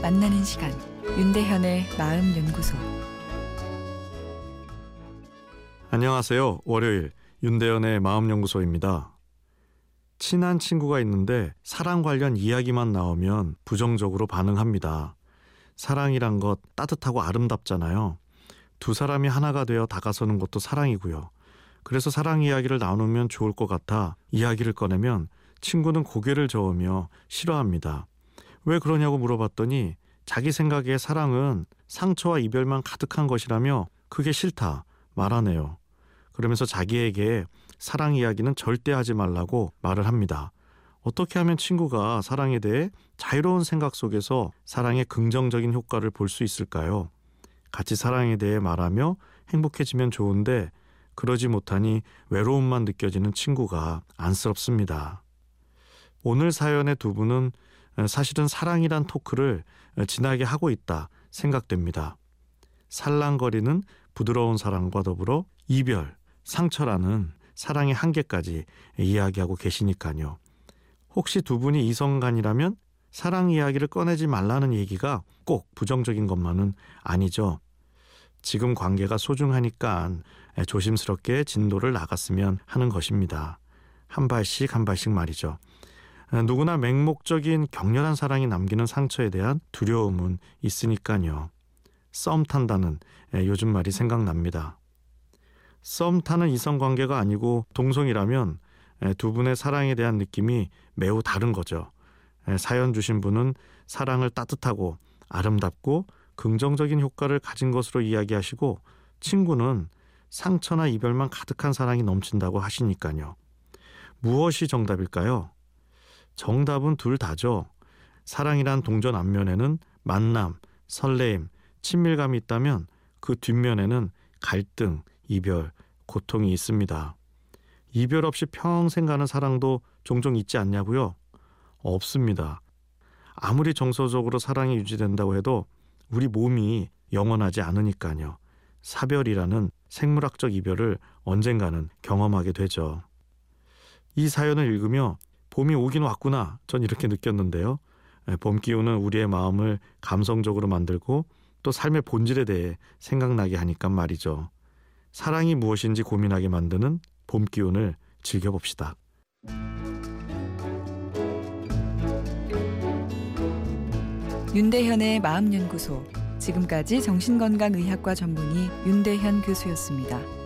만나는 시간 윤대현의 마음 연구소 안녕하세요. 월요일 윤대현의 마음 연구소입니다. 친한 친구가 있는데 사랑 관련 이야기만 나오면 부정적으로 반응합니다. 사랑이란 것 따뜻하고 아름답잖아요. 두 사람이 하나가 되어 다가서는 것도 사랑이고요. 그래서 사랑 이야기를 나누면 좋을 것 같아 이야기를 꺼내면 친구는 고개를 저으며 싫어합니다. 왜 그러냐고 물어봤더니 자기 생각에 사랑은 상처와 이별만 가득한 것이라며 그게 싫다 말하네요. 그러면서 자기에게 사랑 이야기는 절대 하지 말라고 말을 합니다. 어떻게 하면 친구가 사랑에 대해 자유로운 생각 속에서 사랑의 긍정적인 효과를 볼 수 있을까요? 같이 사랑에 대해 말하며 행복해지면 좋은데 그러지 못하니 외로움만 느껴지는 친구가 안쓰럽습니다. 오늘 사연의 두 분은 사실은 사랑이란 토크를 진하게 하고 있다 생각됩니다. 살랑거리는 부드러운 사랑과 더불어 이별, 상처라는 사랑의 한계까지 이야기하고 계시니까요. 혹시 두 분이 이성간이라면 사랑 이야기를 꺼내지 말라는 얘기가 꼭 부정적인 것만은 아니죠. 지금 관계가 소중하니까 조심스럽게 진도를 나갔으면 하는 것입니다. 한 발씩 한 발씩 말이죠. 누구나 맹목적인 격렬한 사랑이 남기는 상처에 대한 두려움은 있으니까요. 썸 탄다는 요즘 말이 생각납니다. 썸 타는 이성 관계가 아니고 동성이라면 두 분의 사랑에 대한 느낌이 매우 다른 거죠. 사연 주신 분은 사랑을 따뜻하고 아름답고 긍정적인 효과를 가진 것으로 이야기하시고 친구는 상처나 이별만 가득한 사랑이 넘친다고 하시니까요. 무엇이 정답일까요? 정답은 둘 다죠. 사랑이란 동전 앞면에는 만남, 설레임, 친밀감이 있다면 그 뒷면에는 갈등, 이별, 고통이 있습니다. 이별 없이 평생 가는 사랑도 종종 있지 않냐고요? 없습니다. 아무리 정서적으로 사랑이 유지된다고 해도 우리 몸이 영원하지 않으니까요. 사별이라는 생물학적 이별을 언젠가는 경험하게 되죠. 이 사연을 읽으며 봄이 오긴 왔구나. 전 이렇게 느꼈는데요. 봄 기운은 우리의 마음을 감성적으로 만들고 또 삶의 본질에 대해 생각나게 하니까 말이죠. 사랑이 무엇인지 고민하게 만드는 봄 기운을 즐겨봅시다. 윤대현의 마음연구소 지금까지 정신건강의학과 전문의 윤대현 교수였습니다.